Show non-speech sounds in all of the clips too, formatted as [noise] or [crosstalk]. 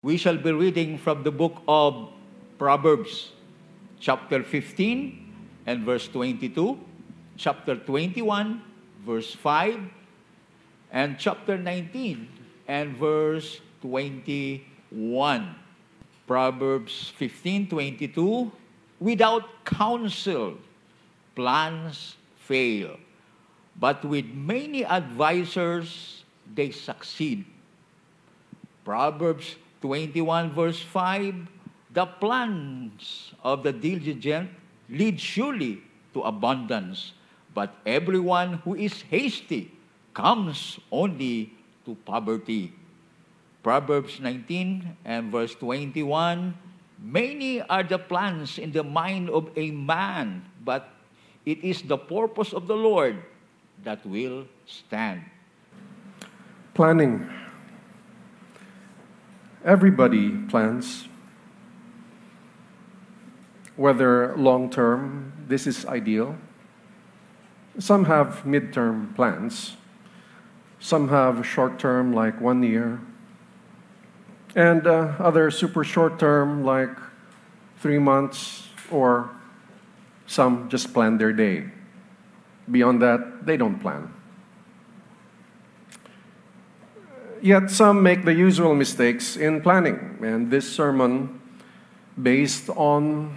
We shall be reading from the book of Proverbs, chapter 15 and verse 22, chapter 21, verse 5, and chapter 19 and verse 21. Proverbs 15:22 Without counsel plans fail, but with many advisers they succeed. Proverbs 21 verse 5, the plans of the diligent lead surely to abundance, but everyone who is hasty comes only to poverty. Proverbs 19 and verse 21, many are the plans in the mind of a man, but it is the purpose of the Lord that will stand. Planning Everybody plans. Whether long term, this is ideal. Some have midterm plans. Some have short term, like one year. And uh, other super short term, like three months, or some just plan their day. Beyond that, they don't plan. Yet some make the usual mistakes in planning. And this sermon, based on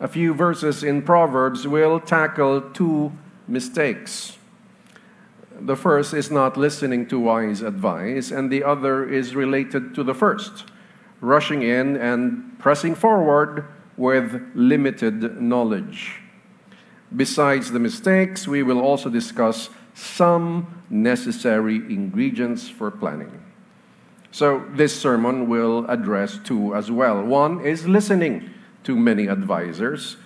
a few verses in Proverbs, will tackle two mistakes. The first is not listening to wise advice, and the other is related to the first, rushing in and pressing forward with limited knowledge. Besides the mistakes, we will also discuss some necessary ingredients for planning. So, this sermon will address two as well. One is listening to many advisors,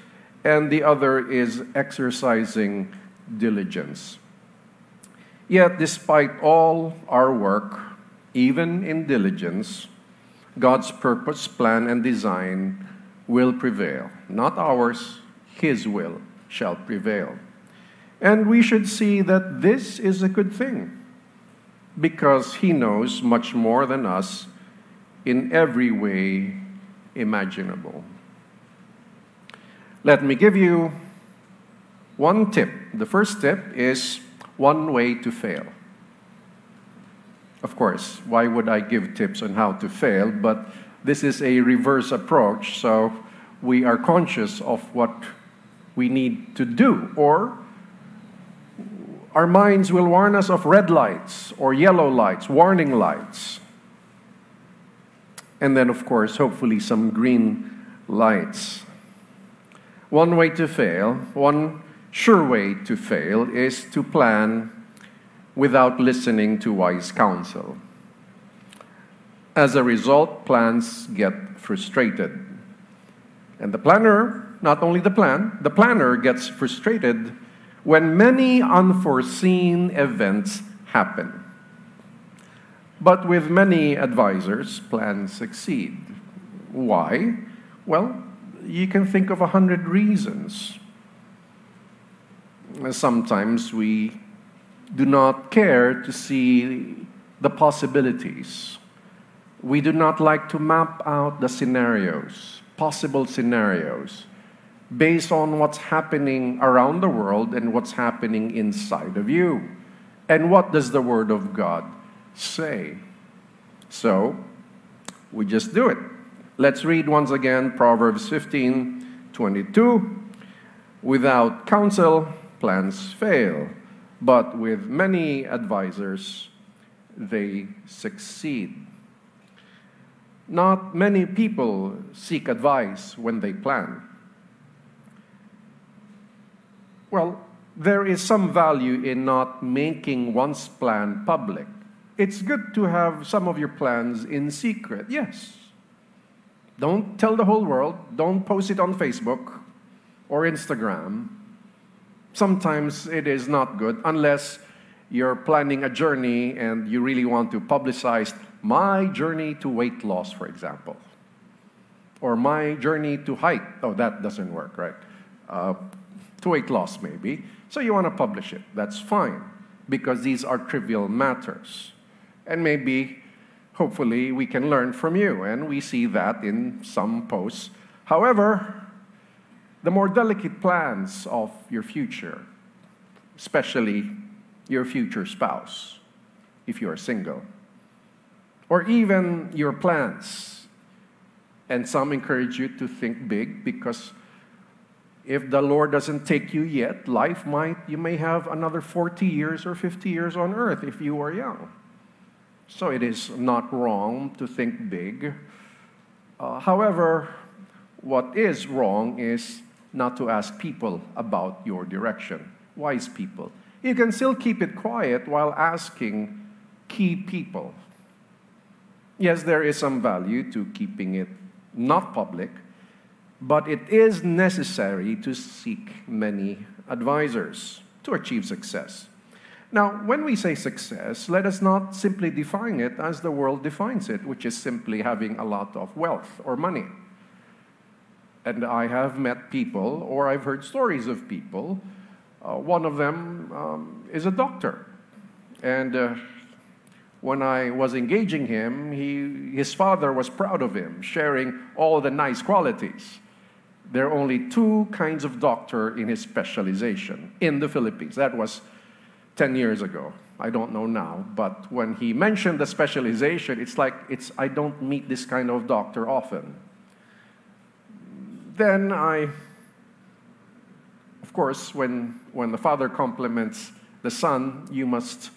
and the other is exercising diligence. Yet, despite all our work, even in diligence, God's purpose, plan, and design will prevail. Not ours, His will shall prevail. And we should see that this is a good thing because He knows much more than us in every way imaginable. Let me give you one tip. The first tip is one way to fail. Of course, why would I give tips on how to fail? But this is a reverse approach, so we are conscious of what we need to do or our minds will warn us of red lights or yellow lights, warning lights. And then, of course, hopefully some green lights. One way to fail, one sure way to fail, is to plan without listening to wise counsel. As a result, plans get frustrated. And the planner, not only the plan, the planner gets frustrated when many unforeseen events happen. But with many advisors, plans succeed. Why? Well, you can think of a hundred reasons. Sometimes we do not care to see the possibilities. We do not like to map out the scenarios, possible scenarios based on what's happening around the world and what's happening inside of you. And what does the Word of God say? So, we just do it. Let's read once again Proverbs 15 22. Without counsel, plans fail, but with many advisers, they succeed. Not many people seek advice when they plan. Well, there is some value in not making one's plan public. It's good to have some of your plans in secret, yes. Don't tell the whole world, don't post it on Facebook or Instagram. Sometimes it is not good unless you're planning a journey and you really want to publicize my journey to weight loss, for example, or my journey to height. Oh, that doesn't work, right? Uh, to weight loss, maybe. So you want to publish it. That's fine, because these are trivial matters. And maybe Hopefully, we can learn from you, and we see that in some posts. However, the more delicate plans of your future, especially your future spouse, if you are single, or even your plans. And some encourage you to think big because if the Lord doesn't take you yet, life might, you may have another 40 years or 50 years on earth if you are young. So it is not wrong to think big. Uh, however, what is wrong is not to ask people about your direction. Wise people. You can still keep it quiet while asking key people. Yes, there is some value to keeping it not public, but it is necessary to seek many advisors to achieve success. Now, when we say success, let us not simply define it as the world defines it, which is simply having a lot of wealth or money. And I have met people, or I've heard stories of people. Uh, one of them um, is a doctor. And uh, when I was engaging him, he, his father was proud of him, sharing all the nice qualities. There are only two kinds of doctor in his specialization in the Philippines. That was 10 years ago. I don't know now, but when he mentioned the specialization, it's like it's I don't meet this kind of doctor often. Then I of course, when, when the father compliments the son, you must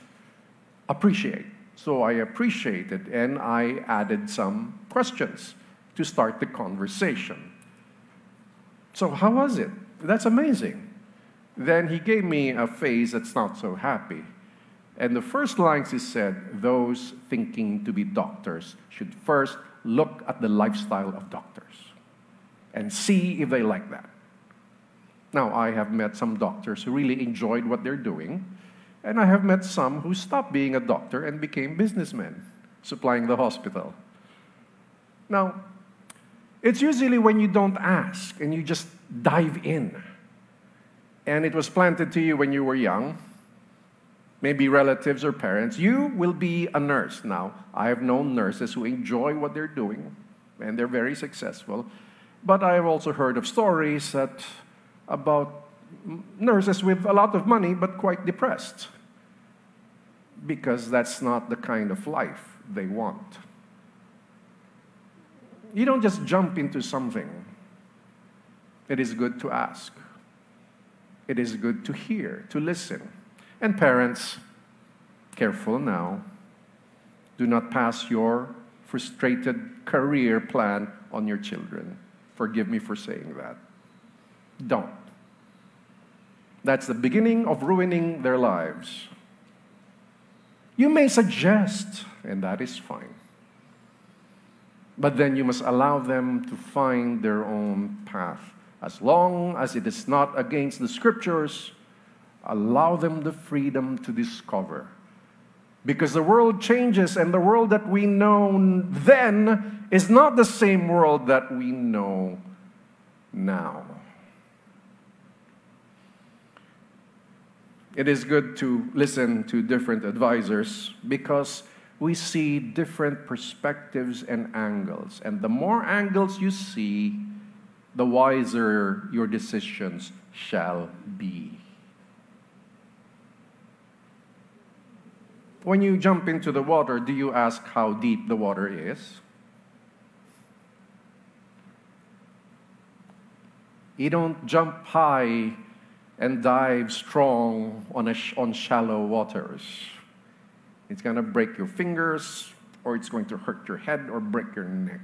appreciate. So I appreciated and I added some questions to start the conversation. So, how was it? That's amazing. Then he gave me a face that's not so happy. And the first lines he said, Those thinking to be doctors should first look at the lifestyle of doctors and see if they like that. Now, I have met some doctors who really enjoyed what they're doing, and I have met some who stopped being a doctor and became businessmen, supplying the hospital. Now, it's usually when you don't ask and you just dive in. And it was planted to you when you were young, maybe relatives or parents. You will be a nurse. Now, I have known nurses who enjoy what they're doing and they're very successful. But I have also heard of stories that about nurses with a lot of money but quite depressed because that's not the kind of life they want. You don't just jump into something. It is good to ask. It is good to hear, to listen. And parents, careful now. Do not pass your frustrated career plan on your children. Forgive me for saying that. Don't. That's the beginning of ruining their lives. You may suggest, and that is fine. But then you must allow them to find their own path. As long as it is not against the scriptures, allow them the freedom to discover. Because the world changes, and the world that we know then is not the same world that we know now. It is good to listen to different advisors because we see different perspectives and angles. And the more angles you see, the wiser your decisions shall be. When you jump into the water, do you ask how deep the water is? You don't jump high and dive strong on, sh- on shallow waters. It's going to break your fingers, or it's going to hurt your head or break your neck.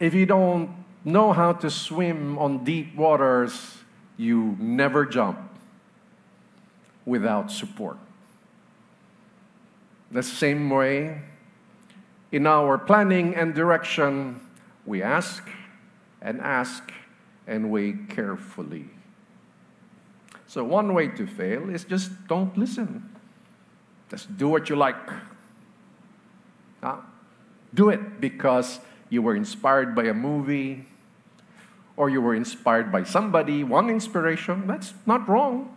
If you don't know how to swim on deep waters, you never jump without support. The same way, in our planning and direction, we ask and ask and weigh carefully. So, one way to fail is just don't listen. Just do what you like. Uh, do it because you were inspired by a movie or you were inspired by somebody, one inspiration. That's not wrong.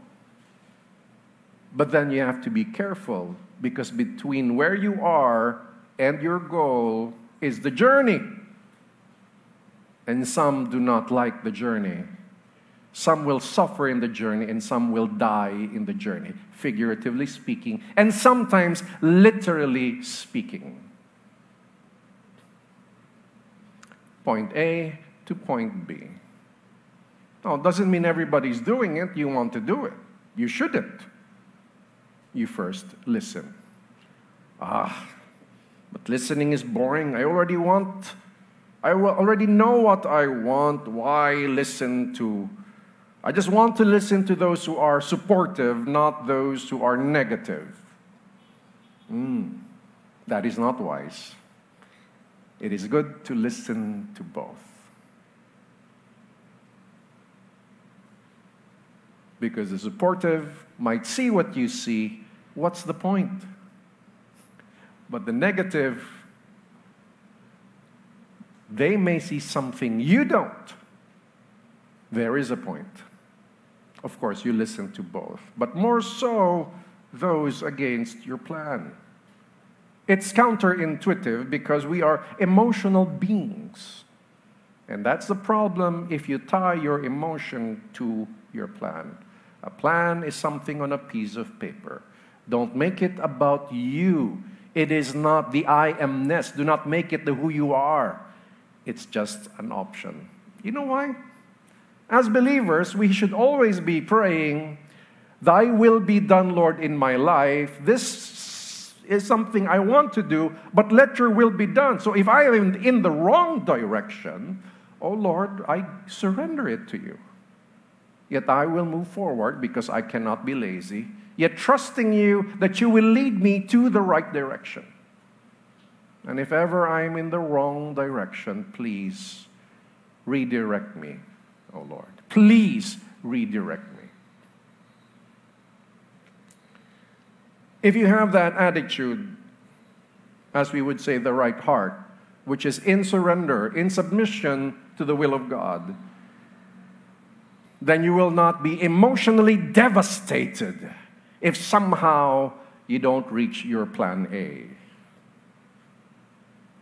But then you have to be careful because between where you are and your goal is the journey. And some do not like the journey. Some will suffer in the journey, and some will die in the journey, figuratively speaking, and sometimes literally speaking. Point A to point B. Now, it doesn't mean everybody's doing it, you want to do it. You shouldn't. You first listen. Ah, but listening is boring. I already want, I already know what I want. Why listen to? I just want to listen to those who are supportive, not those who are negative. Mm, that is not wise. It is good to listen to both. Because the supportive might see what you see. What's the point? But the negative, they may see something you don't. There is a point. Of course, you listen to both, but more so those against your plan. It's counterintuitive because we are emotional beings. And that's the problem if you tie your emotion to your plan. A plan is something on a piece of paper. Don't make it about you. It is not the I amness. Do not make it the who you are. It's just an option. You know why? As believers, we should always be praying, Thy will be done, Lord, in my life. This is something I want to do, but let your will be done. So if I am in the wrong direction, oh Lord, I surrender it to you. Yet I will move forward because I cannot be lazy yet trusting you that you will lead me to the right direction. And if ever I'm in the wrong direction, please redirect me, oh Lord. Please redirect me. If you have that attitude, as we would say, the right heart, which is in surrender, in submission to the will of God, then you will not be emotionally devastated if somehow you don't reach your plan A.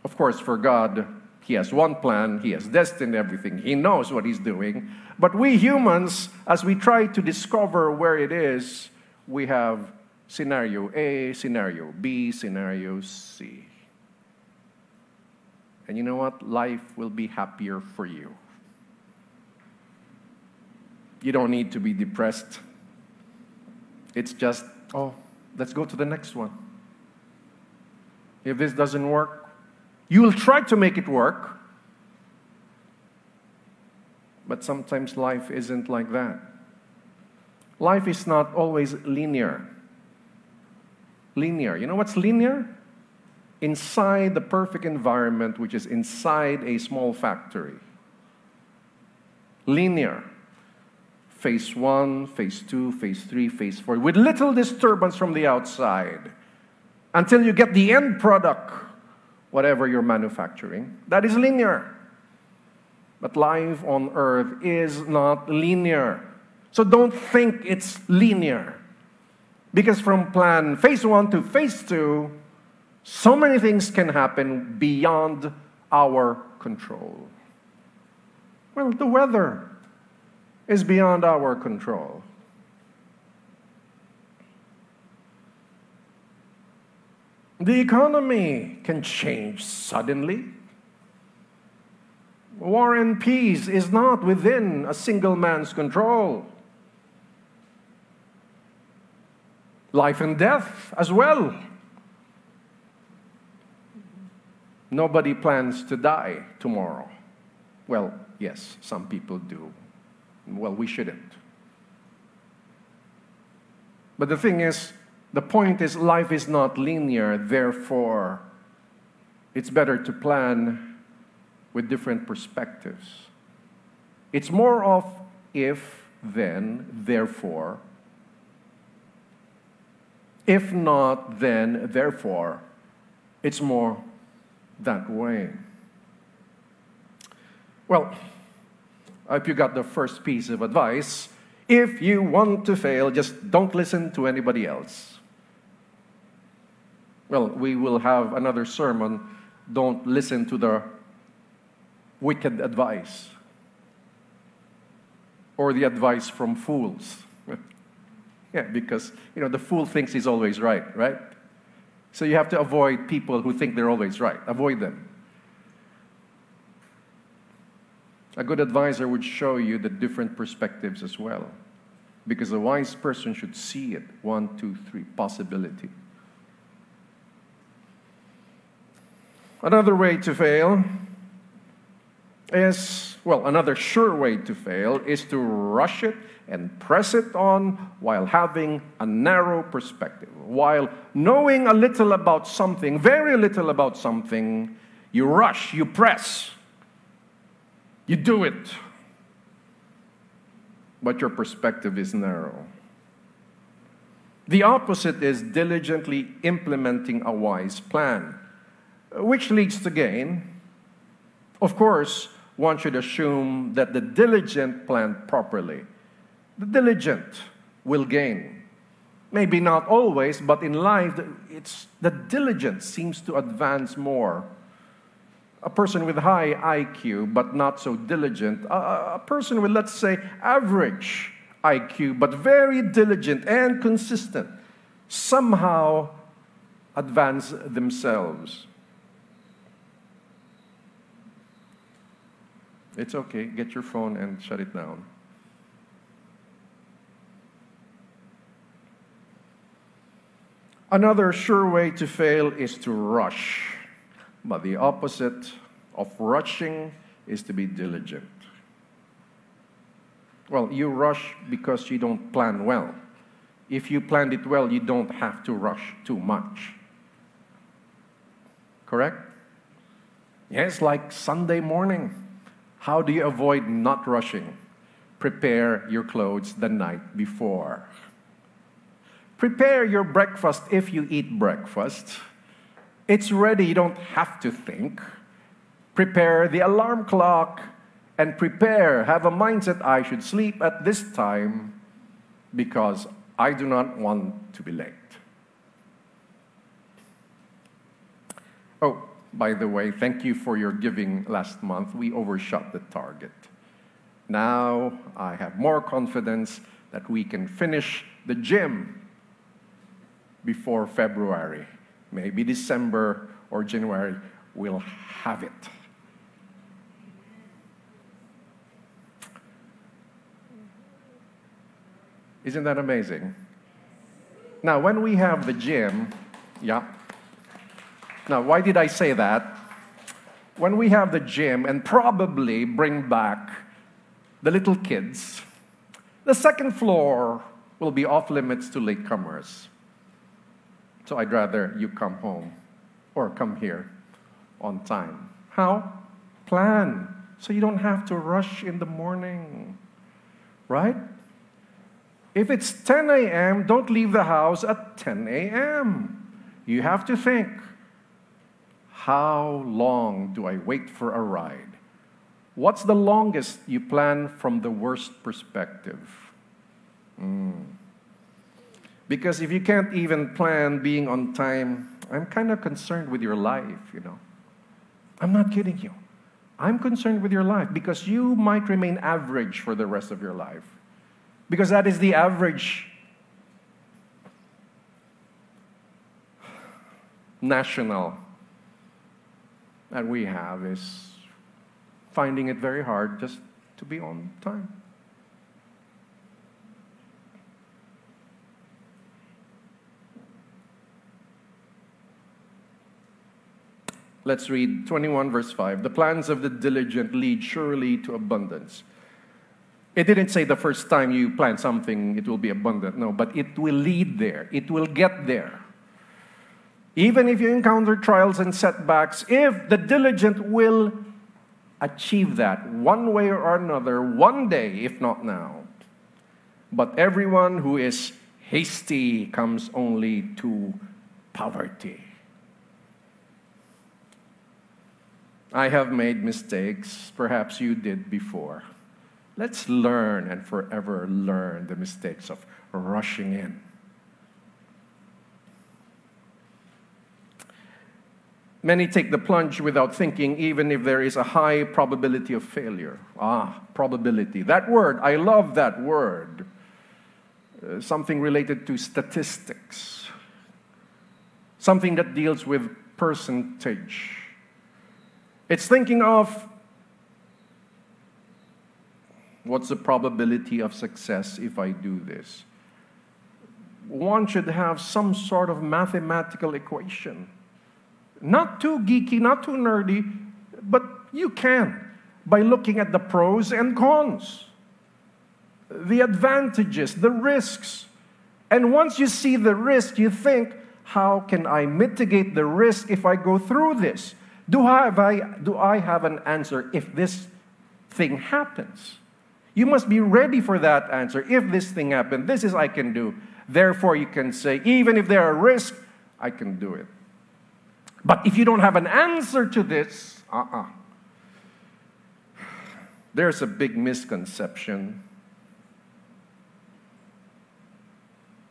Of course, for God, He has one plan, He has destined everything, He knows what He's doing. But we humans, as we try to discover where it is, we have scenario A, scenario B, scenario C. And you know what? Life will be happier for you. You don't need to be depressed it's just, oh, let's go to the next one. If this doesn't work, you will try to make it work. But sometimes life isn't like that. Life is not always linear. Linear. You know what's linear? Inside the perfect environment, which is inside a small factory. Linear phase one, phase two, phase three, phase four, with little disturbance from the outside until you get the end product, whatever you're manufacturing. That is linear. But life on earth is not linear. So don't think it's linear. Because from plan phase one to phase two, so many things can happen beyond our control. Well, the weather, is beyond our control. The economy can change suddenly. War and peace is not within a single man's control. Life and death as well. Nobody plans to die tomorrow. Well, yes, some people do. Well, we shouldn't. But the thing is, the point is, life is not linear, therefore, it's better to plan with different perspectives. It's more of if, then, therefore. If not, then, therefore. It's more that way. Well, I hope you got the first piece of advice. If you want to fail, just don't listen to anybody else. Well, we will have another sermon. Don't listen to the wicked advice or the advice from fools. [laughs] yeah, because, you know, the fool thinks he's always right, right? So you have to avoid people who think they're always right. Avoid them. A good advisor would show you the different perspectives as well. Because a wise person should see it one, two, three, possibility. Another way to fail is, well, another sure way to fail is to rush it and press it on while having a narrow perspective. While knowing a little about something, very little about something, you rush, you press, you do it. But your perspective is narrow. The opposite is diligently implementing a wise plan, which leads to gain. Of course, one should assume that the diligent plan properly. The diligent will gain. Maybe not always, but in life, it's the diligent seems to advance more a person with high IQ but not so diligent, a, a, person with, let's say, average IQ but very diligent and consistent, somehow advance themselves. It's okay, get your phone and shut it down. Another sure way to fail is to rush. But the opposite of rushing is to be diligent. Well, you rush because you don't plan well. If you planned it well, you don't have to rush too much. Correct? Yes, like Sunday morning. How do you avoid not rushing? Prepare your clothes the night before. Prepare your breakfast if you eat breakfast it's ready, you don't have to think. Prepare the alarm clock and prepare, have a mindset I should sleep at this time because I do not want to be late. Oh, by the way, thank you for your giving last month. We overshot the target. Now I have more confidence that we can finish the gym before February maybe December or January, we'll have it. Isn't that amazing? Now, when we have the gym, yeah. Now, why did I say that? When we have the gym and probably bring back the little kids, the second floor will be off limits to latecomers. So I'd rather you come home or come here on time. How? Plan. So you don't have to rush in the morning. Right? If it's 10 a.m., don't leave the house at 10 a.m. You have to think how long do I wait for a ride? What's the longest you plan from the worst perspective? Mm. Because if you can't even plan being on time, I'm kind of concerned with your life, you know. I'm not kidding you. I'm concerned with your life because you might remain average for the rest of your life. Because that is the average [sighs] national that we have is finding it very hard just to be on time. Let's read 21, verse 5. The plans of the diligent lead surely to abundance. It didn't say the first time you plan something, it will be abundant. No, but it will lead there, it will get there. Even if you encounter trials and setbacks, if the diligent will achieve that one way or another, one day, if not now. But everyone who is hasty comes only to poverty. I have made mistakes, perhaps you did before. Let's learn and forever learn the mistakes of rushing in. Many take the plunge without thinking, even if there is a high probability of failure. Ah, probability. That word, I love that word. Uh, something related to statistics, something that deals with percentage. It's thinking of what's the probability of success if I do this. One should have some sort of mathematical equation. Not too geeky, not too nerdy, but you can by looking at the pros and cons, the advantages, the risks. And once you see the risk, you think, how can I mitigate the risk if I go through this? Do I, have do I have an answer if this thing happens? You must be ready for that answer. If this thing happens, this is I can do. Therefore, you can say, even if there are risks, I can do it. But if you don't have an answer to this, uh uh-uh. uh there's a big misconception.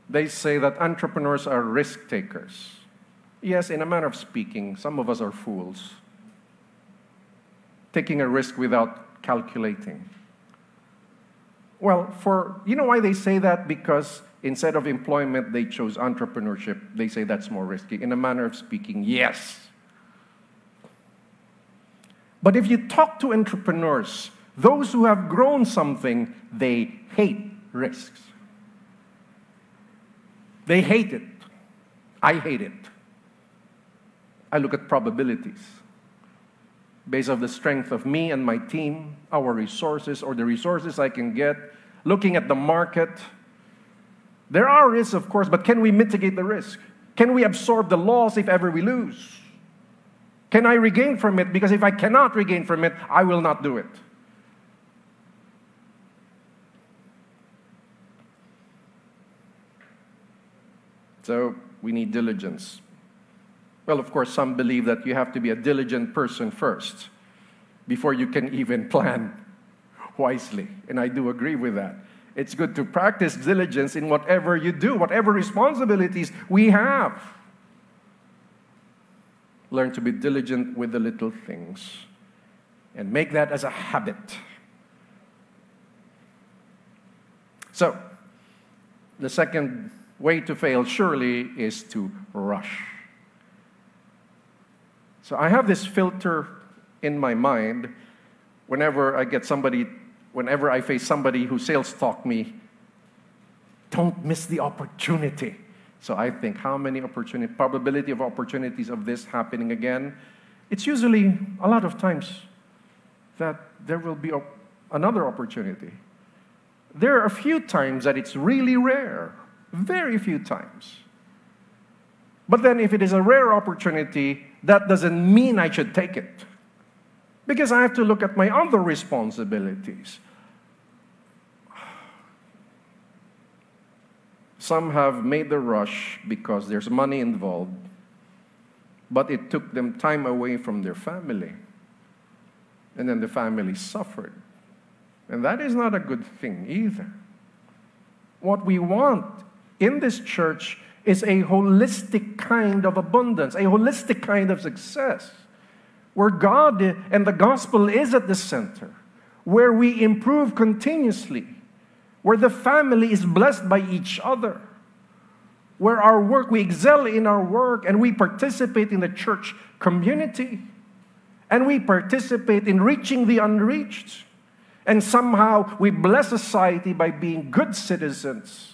They say that entrepreneurs are risk takers. Yes, in a manner of speaking, some of us are fools, taking a risk without calculating. Well, for you know why they say that? Because instead of employment, they chose entrepreneurship. They say that's more risky. In a manner of speaking, yes. But if you talk to entrepreneurs, those who have grown something, they hate risks. They hate it. I hate it. I look at probabilities based on the strength of me and my team, our resources, or the resources I can get, looking at the market. There are risks, of course, but can we mitigate the risk? Can we absorb the loss if ever we lose? Can I regain from it? Because if I cannot regain from it, I will not do it. So we need diligence. Well, of course, some believe that you have to be a diligent person first before you can even [laughs] plan wisely. And I do agree with that. It's good to practice diligence in whatever you do, whatever responsibilities we have. Learn to be diligent with the little things and make that as a habit. So, the second way to fail surely is to rush. So I have this filter in my mind whenever I get somebody, whenever I face somebody who sales talk me, don't miss the opportunity. So I think how many opportunity probability of opportunities of this happening again? It's usually a lot of times that there will be another opportunity. There are a few times that it's really rare, very few times. But then, if it is a rare opportunity, that doesn't mean I should take it. Because I have to look at my other responsibilities. Some have made the rush because there's money involved, but it took them time away from their family. And then the family suffered. And that is not a good thing either. What we want in this church is a holistic kind of abundance, a holistic kind of success, where God and the gospel is at the center, where we improve continuously, where the family is blessed by each other, where our work, we excel in our work, and we participate in the church community, and we participate in reaching the unreached. And somehow we bless society by being good citizens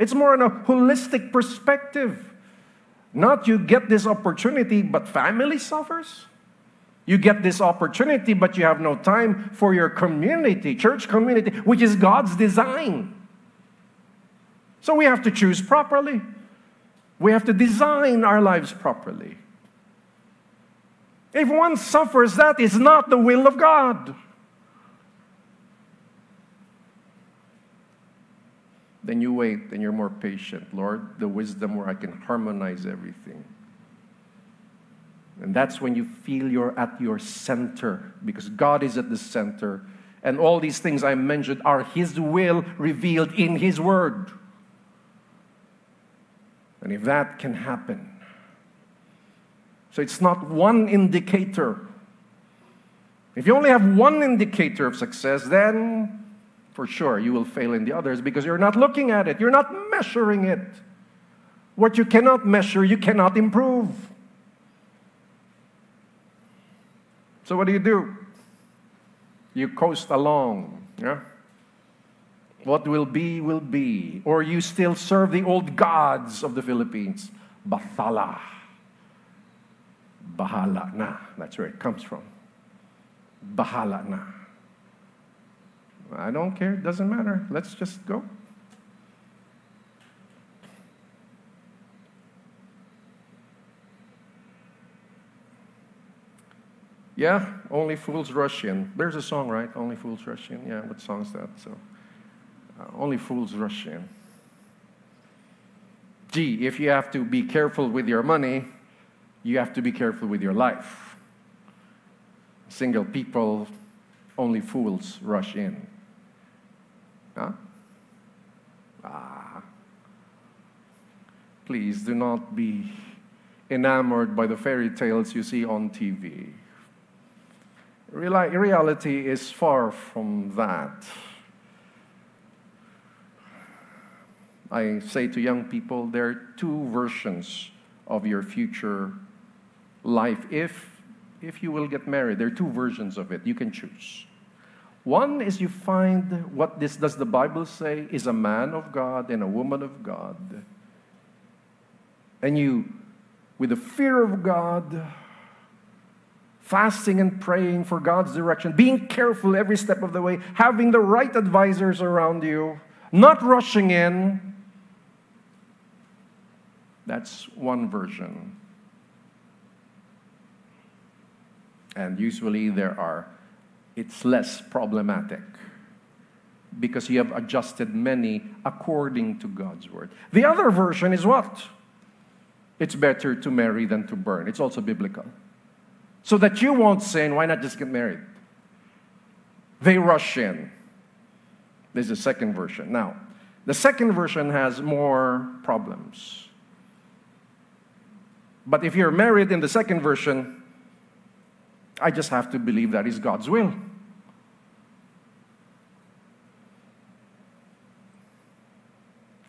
it's more on a holistic perspective. Not you get this opportunity, but family suffers. You get this opportunity, but you have no time for your community, church community, which is God's design. So we have to choose properly. We have to design our lives properly. If one suffers, that is not the will of God. Then you wait and you're more patient. Lord, the wisdom where I can harmonize everything. And that's when you feel you're at your center because God is at the center. And all these things I mentioned are His will revealed in His Word. And if that can happen, so it's not one indicator. If you only have one indicator of success, then for sure you will fail in the others because you're not looking at it, you're not measuring it. What you cannot measure, you cannot improve. So, what do you do? You coast along. Yeah? What will be, will be. Or you still serve the old gods of the Philippines. Bathala. Bahala na. That's where it comes from. Bahala na. I don't care. It doesn't matter. Let's just go. Yeah, only fools rush in. There's a song, right? Only fools rush in. Yeah, what song is that? So, uh, only fools rush in. Gee, if you have to be careful with your money, you have to be careful with your life. Single people, only fools rush in. Huh? Ah. Please do not be enamored by the fairy tales you see on TV. Reality is far from that. I say to young people there are two versions of your future life. If, if you will get married, there are two versions of it. You can choose. One is you find what this does the Bible say is a man of God and a woman of God. And you, with the fear of God, fasting and praying for God's direction, being careful every step of the way, having the right advisors around you, not rushing in. That's one version. And usually there are, it's less problematic because you have adjusted many according to God's word. The other version is what? It's better to marry than to burn. It's also biblical so that you won't sin, why not just get married? They rush in. This is the second version. Now, the second version has more problems. But if you're married in the second version, I just have to believe that is God's will.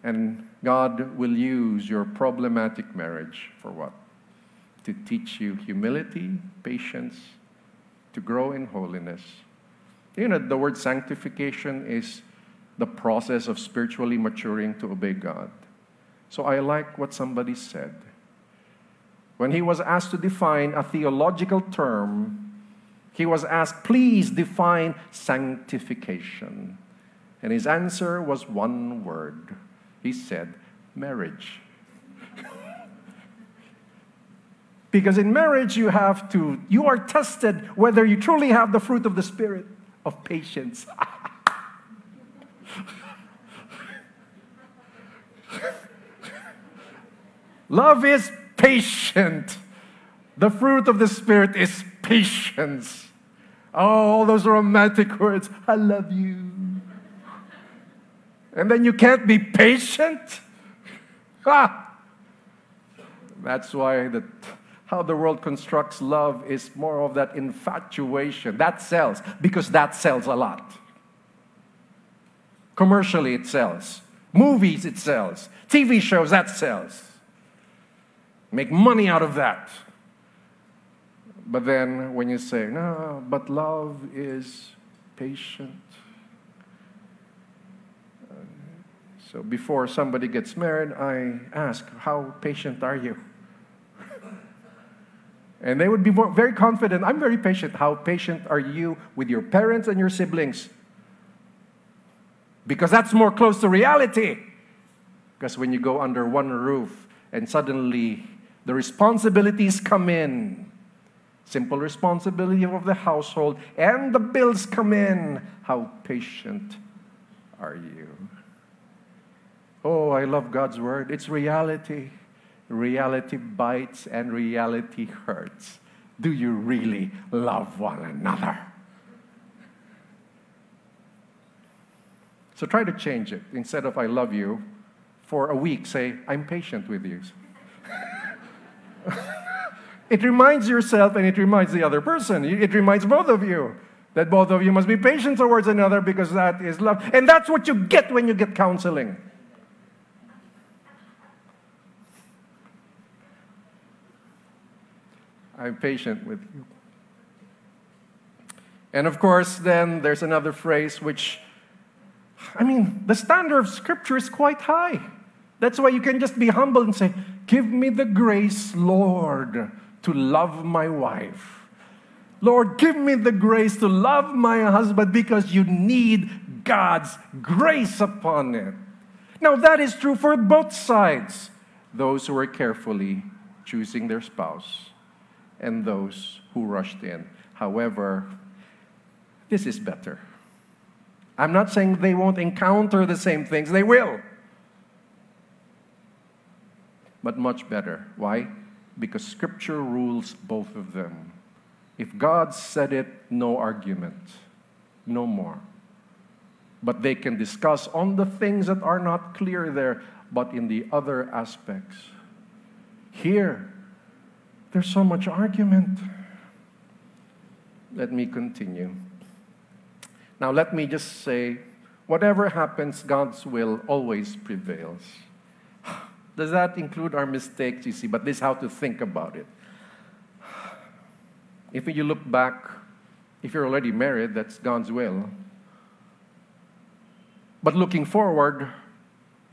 And God will use your problematic marriage for what? To teach you humility, patience, to grow in holiness. You know, the word sanctification is the process of spiritually maturing to obey God. So I like what somebody said. When he was asked to define a theological term, he was asked, please define sanctification. And his answer was one word. He said, marriage. Because in marriage, you have to, you are tested whether you truly have the fruit of the Spirit of patience. [laughs] Love is patient. The fruit of the Spirit is patience. Oh, all those romantic words. I love you. And then you can't be patient? [laughs] That's why the how the world constructs love is more of that infatuation. That sells because that sells a lot. Commercially, it sells. Movies, it sells. TV shows, that sells. Make money out of that. But then when you say, no, but love is patient. Uh, so before somebody gets married, I ask, how patient are you? And they would be very confident. I'm very patient. How patient are you with your parents and your siblings? Because that's more close to reality. Because when you go under one roof and suddenly the responsibilities come in, simple responsibility of the household, and the bills come in, how patient are you? Oh, I love God's word. It's reality reality bites and reality hurts. Do you really love one another? So try to change it. Instead of I love you, for a week, say, I'm patient with you. [laughs] It reminds yourself and it reminds the other person. It reminds both of you that both of you must be patient towards another because that is love. And that's what you get when you get counseling. I'm patient with you. And of course, then there's another phrase which, I mean, the standard of Scripture is quite high. That's why you can just be humble and say, Give me the grace, Lord, to love my wife. Lord, give me the grace to love my husband because you need God's grace upon it. Now, that is true for both sides those who are carefully choosing their spouse and those who rushed in. However, this is better. I'm not saying they won't encounter the same things, they will. But much better. Why? Because Scripture rules both of them. If God said it, no argument, no more. But they can discuss on the things that are not clear there, but in the other aspects. Here, there's so much argument. Let me continue. Now, let me just say whatever happens, God's will always prevails. [sighs] Does that include our mistakes, you see? But this is how to think about it. [sighs] If you look back, if you're already married, that's God's will. But looking forward,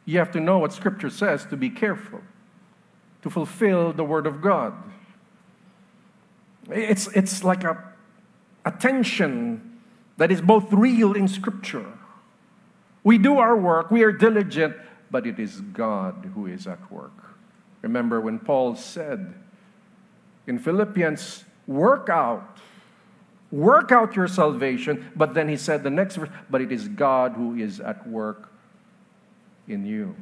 you have to know what Scripture says to be careful, to fulfill the Word of God. It's, it's like a, a tension that is both real in Scripture. We do our work, we are diligent, but it is God who is at work. Remember when Paul said in Philippians work out. Work out your salvation. But then he said the next verse, but it is God who is at work in you.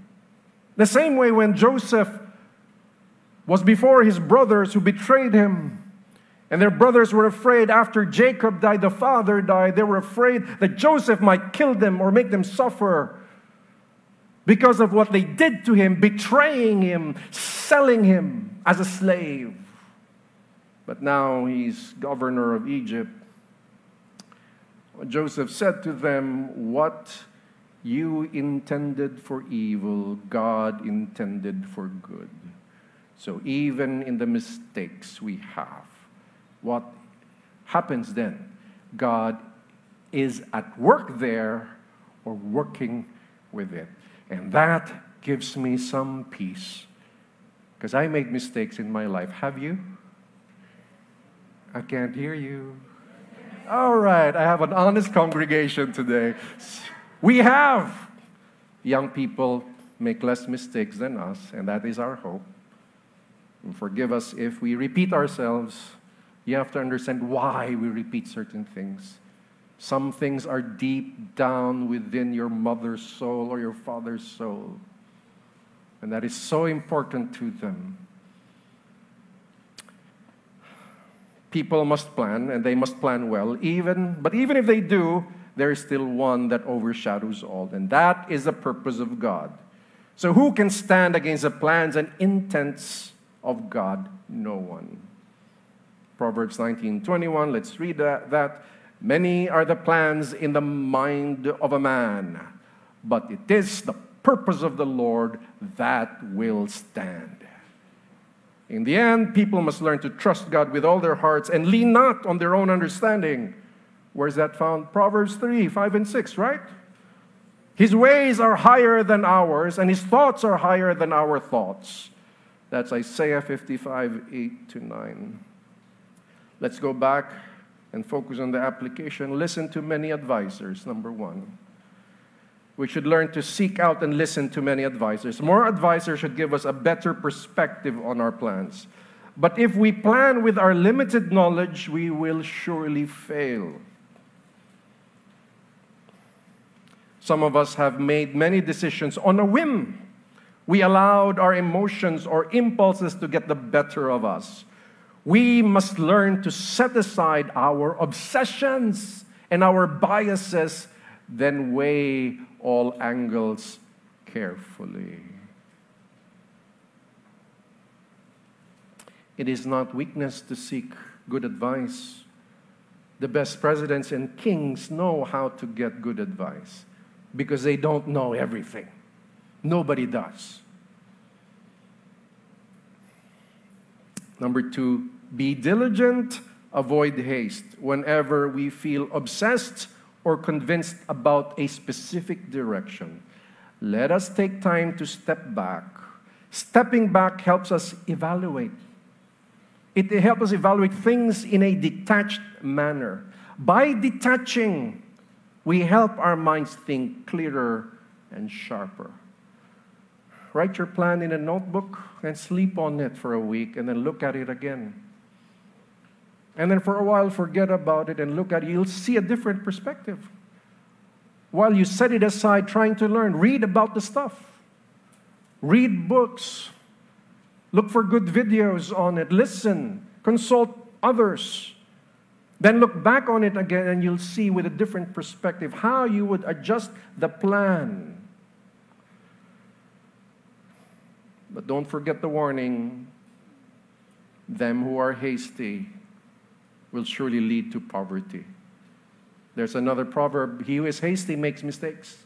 The same way when Joseph was before his brothers who betrayed him, and their brothers were afraid after Jacob died, the father died, they were afraid that Joseph might kill them or make them suffer because of what they did to him, betraying him, selling him as a slave but now he's governor of Egypt. Joseph said to them, What you intended for evil, God intended for good. So even in the mistakes we have, what happens then? God is at work there or working with it. And that gives me some peace. Because I made mistakes in my life. Have you? I can't hear you. All right, I have an honest congregation today. We have young people make less mistakes than us, and that is our hope. And forgive us if we repeat ourselves. You have to understand why we repeat certain things. Some things are deep down within your mother's soul or your father's soul, and that is so important to them. people must plan and they must plan well even but even if they do there is still one that overshadows all and that is the purpose of god so who can stand against the plans and intents of god no one proverbs 19 21 let's read that, that many are the plans in the mind of a man but it is the purpose of the lord that will stand in the end, people must learn to trust God with all their hearts and lean not on their own understanding. Where's that found? Proverbs 3 5 and 6, right? His ways are higher than ours, and his thoughts are higher than our thoughts. That's Isaiah 55 8 to 9. Let's go back and focus on the application. Listen to many advisors, number one we should learn to seek out and listen to many advisors. More advisors should give us a better perspective on our plans. But if we plan with our limited knowledge, we will surely fail. Some of us have made many decisions on a whim. We allowed our emotions or impulses to get the better of us. We must learn to set aside our obsessions and our biases, then weigh all angles carefully. It is not weakness to seek good advice. The best presidents and kings know how to get good advice because they don't know everything. Nobody does. Number two, be diligent, avoid haste. Whenever we feel obsessed or convinced about a specific direction, let us take time to step back. Stepping back helps us evaluate. It helps us evaluate things in a detached manner. By detaching, we help our minds think clearer and sharper. Write your plan in a notebook and sleep on it for a week and then look at it again. And then for a while, forget about it and look at it. You'll see a different perspective. While you set it aside trying to learn, read about the stuff, read books, look for good videos on it, listen, consult others. Then look back on it again and you'll see with a different perspective how you would adjust the plan. But don't forget the warning them who are hasty will surely lead to poverty. There's another proverb he who is hasty makes mistakes.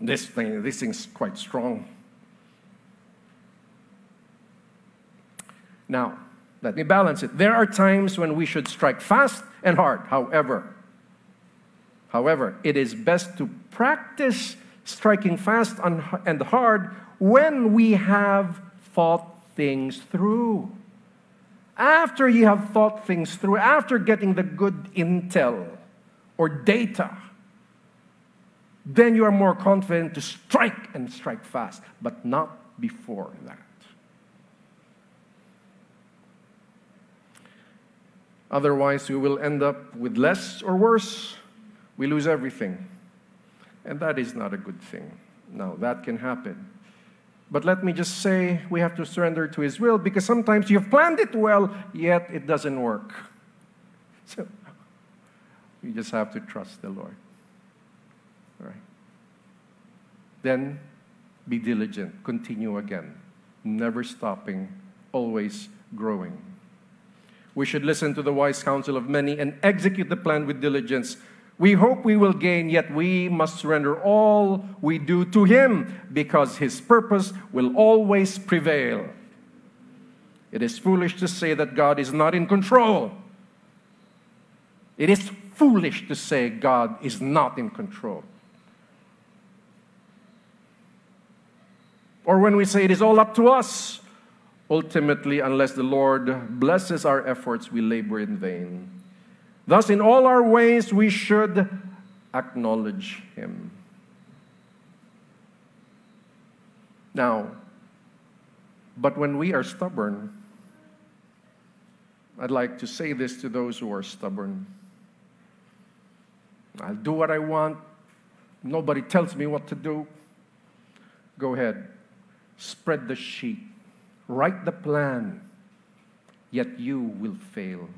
This thing, this thing's quite strong. Now, let me balance it. There are times when we should strike fast and hard. However, however, it is best to practice striking fast and hard when we have thought things through. After you have thought things through, after getting the good intel or data, then you are more confident to strike and strike fast, but not before that. Otherwise, we will end up with less or worse. We lose everything. And that is not a good thing. Now, that can happen. But let me just say we have to surrender to His will because sometimes you've planned it well, yet it doesn't work. [laughs] So you just have to trust the Lord. All right. Then be diligent, continue again, never stopping, always growing. We should listen to the wise counsel of many and execute the plan with diligence we hope we will gain, yet we must surrender all we do to Him because His purpose will always prevail. It is foolish to say that God is not in control. It is foolish to say God is not in control. Or when we say it is all up to us, ultimately, unless the Lord blesses our efforts, we labor in vain. Thus, in all our ways, we should acknowledge Him. Now, but when we are stubborn, I'd like to say this to those who are stubborn. I'll do what I want. Nobody tells me what to do. Go ahead. Spread the sheet. Write the plan. Yet you will fail.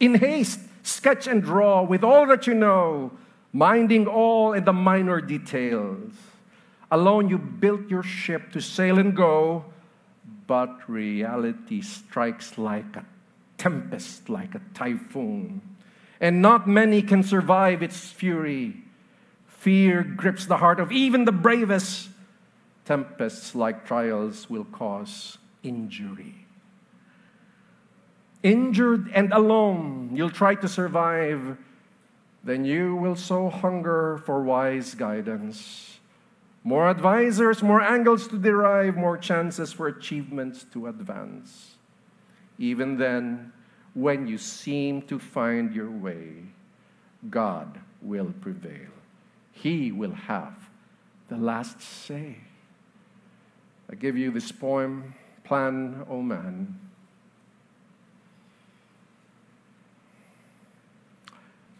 In haste, sketch and draw with all that you know, minding all in the minor details. Alone you built your ship to sail and go, but reality strikes like a tempest, like a typhoon. And not many can survive its fury. Fear grips the heart of even the bravest. Tempests like trials will cause injury injured and alone, you'll try to survive, then you will so hunger for wise guidance. More advisors, more angles to derive, more chances for achievements to advance. Even then, when you seem to find your way, God will prevail. He will have the last say. I give you this poem, Plan, O Man.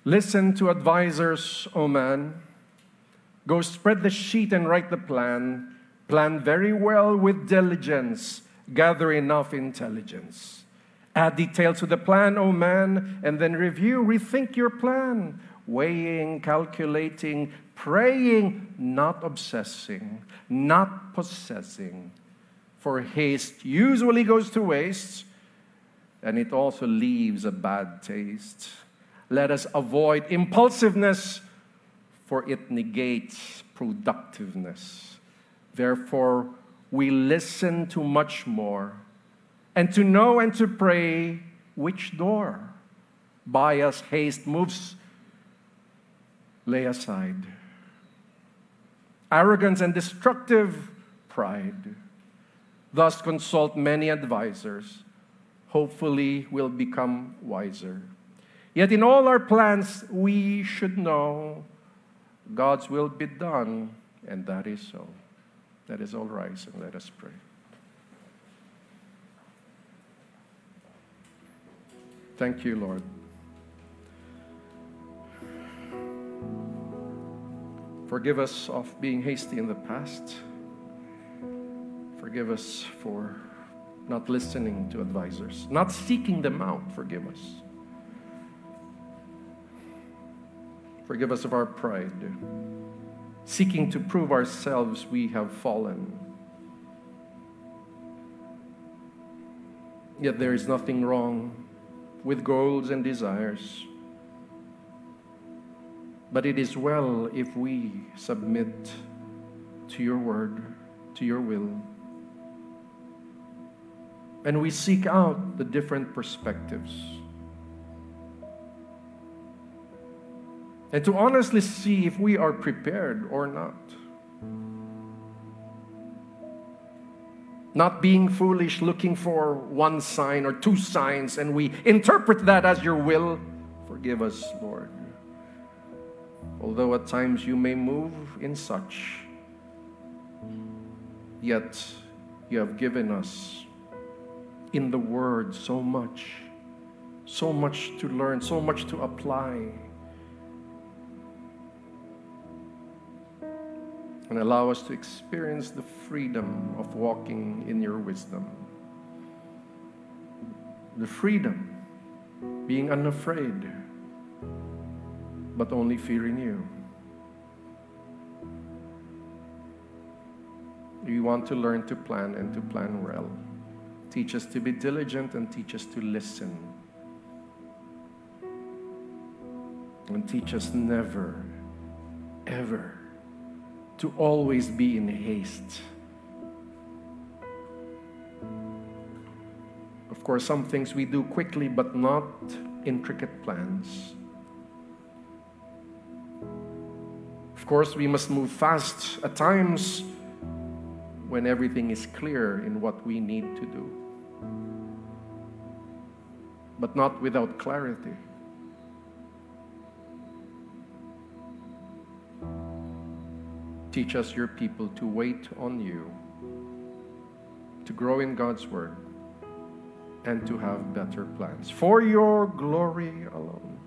Listen to advisors, O man. Go spread the sheet and write the plan. Plan very well with diligence. Gather enough intelligence. Add details to the plan, O man, and then review, rethink your plan. Weighing, calculating, praying, not obsessing, not possessing. for haste usually goes to waste and it also leaves a bad taste. Let us avoid impulsiveness, for it negates productiveness. Therefore, we listen to much more, and to know and to pray which door bias, haste moves, lay aside. Arrogance and destructive pride. Thus, consult many advisers. Hopefully, will become wiser. Yet, in all our plans, we should know God's will be done, and that is so. That is all rise and let us pray. Thank you, Lord. Forgive us of being hasty in the past. Forgive us for not listening to advisors, not seeking them out. Forgive us. Forgive us of our pride, seeking to prove ourselves we have fallen. Yet there is nothing wrong with goals and desires. But it is well if we submit to your word, to your will, and we seek out the different perspectives. And to honestly see if we are prepared or not. Not being foolish, looking for one sign or two signs, and we interpret that as your will. Forgive us, Lord. Although at times you may move in such, yet you have given us in the Word so much, so much to learn, so much to apply. And allow us to experience the freedom of walking in your wisdom. The freedom, being unafraid, but only fearing you. We want to learn to plan and to plan well. Teach us to be diligent and teach us to listen. And teach us never, ever to always be in haste. Of course, some things we do quickly, but not intricate plans. Of course, we must move fast at times when everything is clear in what we need to do but not without clarity. Teach us, your people, to wait on you, to grow in God's word, and to have better plans for your glory alone.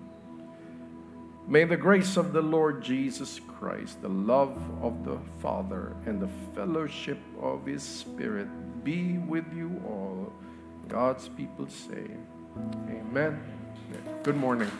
May the grace of the Lord Jesus Christ, the love of the Father, and the fellowship of His Spirit be with you all. God's people say, Amen. Good morning.